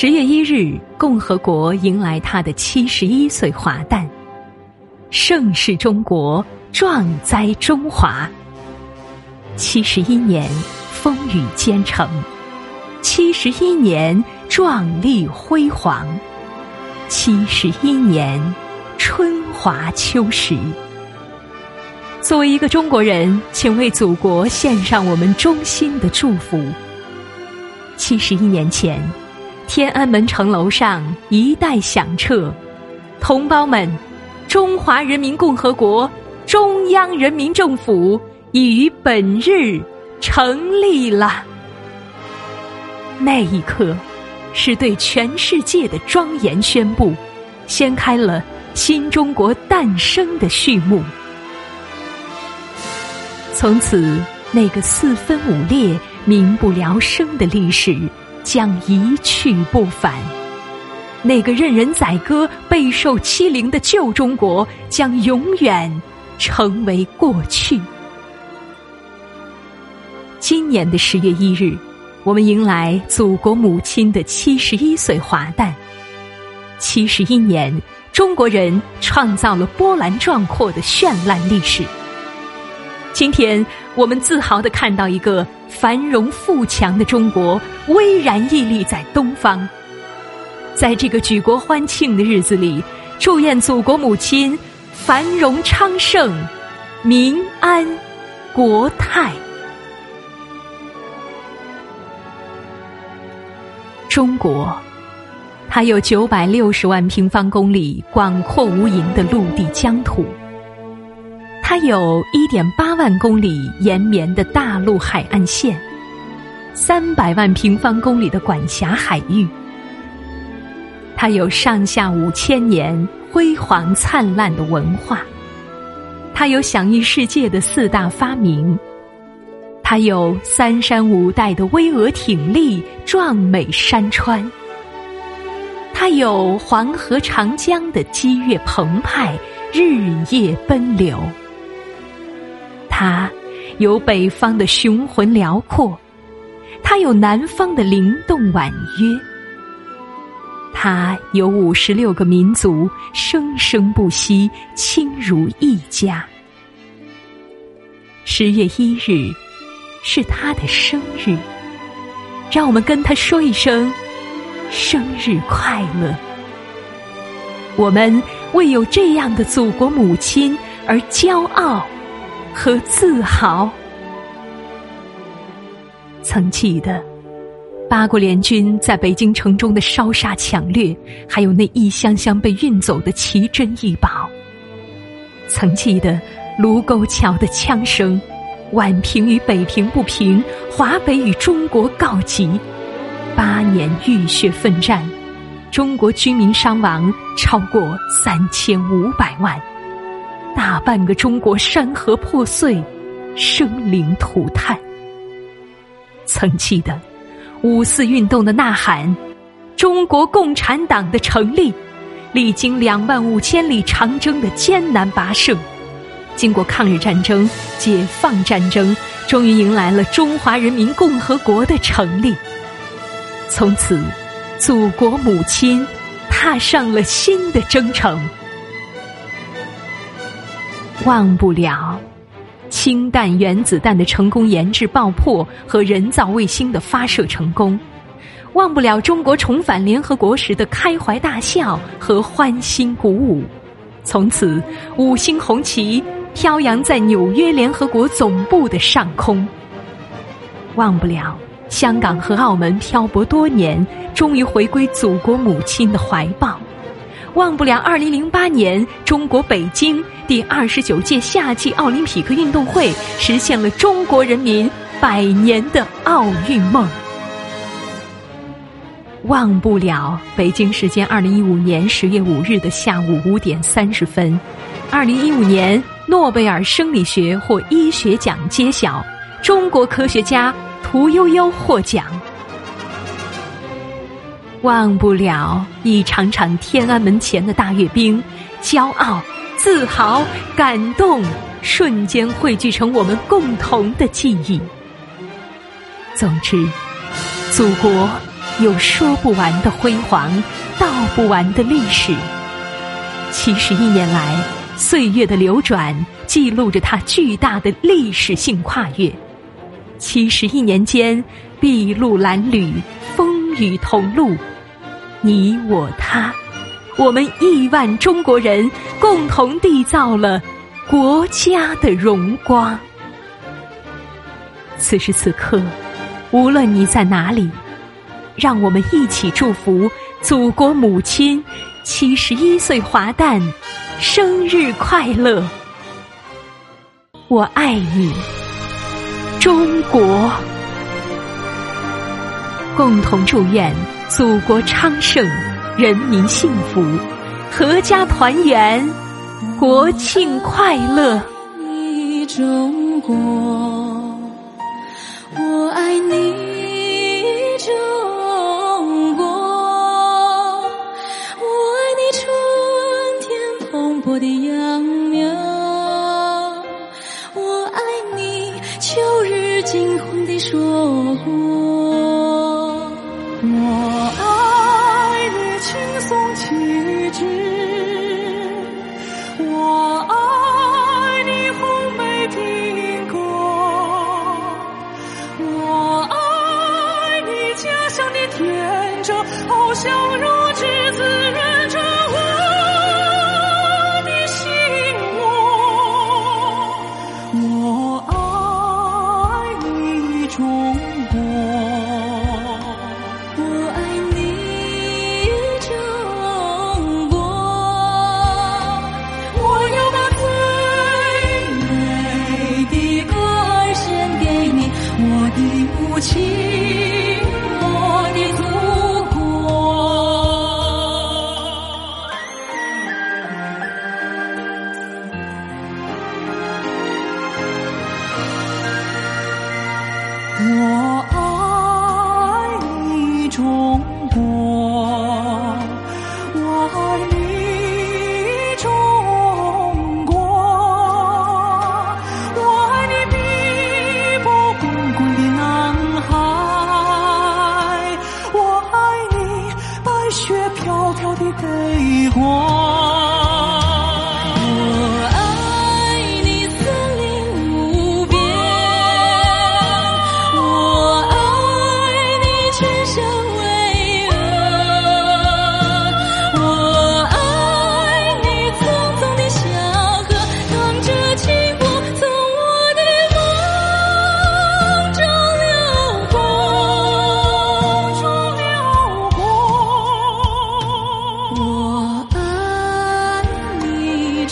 十月一日，共和国迎来他的七十一岁华诞。盛世中国，壮哉中华。七十一年，风雨兼程；七十一年，壮丽辉煌；七十一年，春华秋实。作为一个中国人，请为祖国献上我们衷心的祝福。七十一年前。天安门城楼上一代响彻，同胞们，中华人民共和国中央人民政府已于本日成立了。那一刻，是对全世界的庄严宣布，掀开了新中国诞生的序幕。从此，那个四分五裂、民不聊生的历史。将一去不返，那个任人宰割、备受欺凌的旧中国将永远成为过去。今年的十月一日，我们迎来祖国母亲的七十一岁华诞。七十一年，中国人创造了波澜壮阔的绚烂历史。今天，我们自豪的看到一个繁荣富强的中国巍然屹立在东方。在这个举国欢庆的日子里，祝愿祖国母亲繁荣昌盛、民安国泰。中国，它有九百六十万平方公里广阔无垠的陆地疆土。它有一点八万公里延绵的大陆海岸线，三百万平方公里的管辖海域。它有上下五千年辉煌灿烂的文化，它有享誉世界的四大发明，它有三山五代的巍峨挺立、壮美山川，它有黄河长江的激越澎湃、日夜奔流。它有北方的雄浑辽阔，它有南方的灵动婉约，它有五十六个民族生生不息，亲如一家。十月一日是他的生日，让我们跟他说一声生日快乐。我们为有这样的祖国母亲而骄傲。和自豪。曾记得八国联军在北京城中的烧杀抢掠，还有那一箱箱被运走的奇珍异宝。曾记得卢沟桥的枪声，宛平与北平不平，华北与中国告急。八年浴血奋战，中国军民伤亡超过三千五百万。大半个中国山河破碎，生灵涂炭。曾记得五四运动的呐喊，中国共产党的成立，历经两万五千里长征的艰难跋涉，经过抗日战争、解放战争，终于迎来了中华人民共和国的成立。从此，祖国母亲踏上了新的征程。忘不了氢弹原子弹的成功研制爆破和人造卫星的发射成功，忘不了中国重返联合国时的开怀大笑和欢欣鼓舞。从此，五星红旗飘扬在纽约联合国总部的上空。忘不了香港和澳门漂泊多年，终于回归祖国母亲的怀抱。忘不了二零零八年中国北京第二十九届夏季奥林匹克运动会实现了中国人民百年的奥运梦。忘不了北京时间二零一五年十月五日的下午五点三十分，二零一五年诺贝尔生理学或医学奖揭晓，中国科学家屠呦呦获奖。忘不了一场场天安门前的大阅兵，骄傲、自豪、感动，瞬间汇聚成我们共同的记忆。总之，祖国有说不完的辉煌，道不完的历史。七十一年来，岁月的流转记录着它巨大的历史性跨越。七十一年间，筚路蓝缕，风雨同路，你我他，我们亿万中国人共同缔造了国家的荣光。此时此刻，无论你在哪里，让我们一起祝福祖国母亲七十一岁华诞生日快乐！我爱你。中国，共同祝愿祖国昌盛，人民幸福，阖家团圆，国庆快乐！你中国，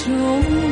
中。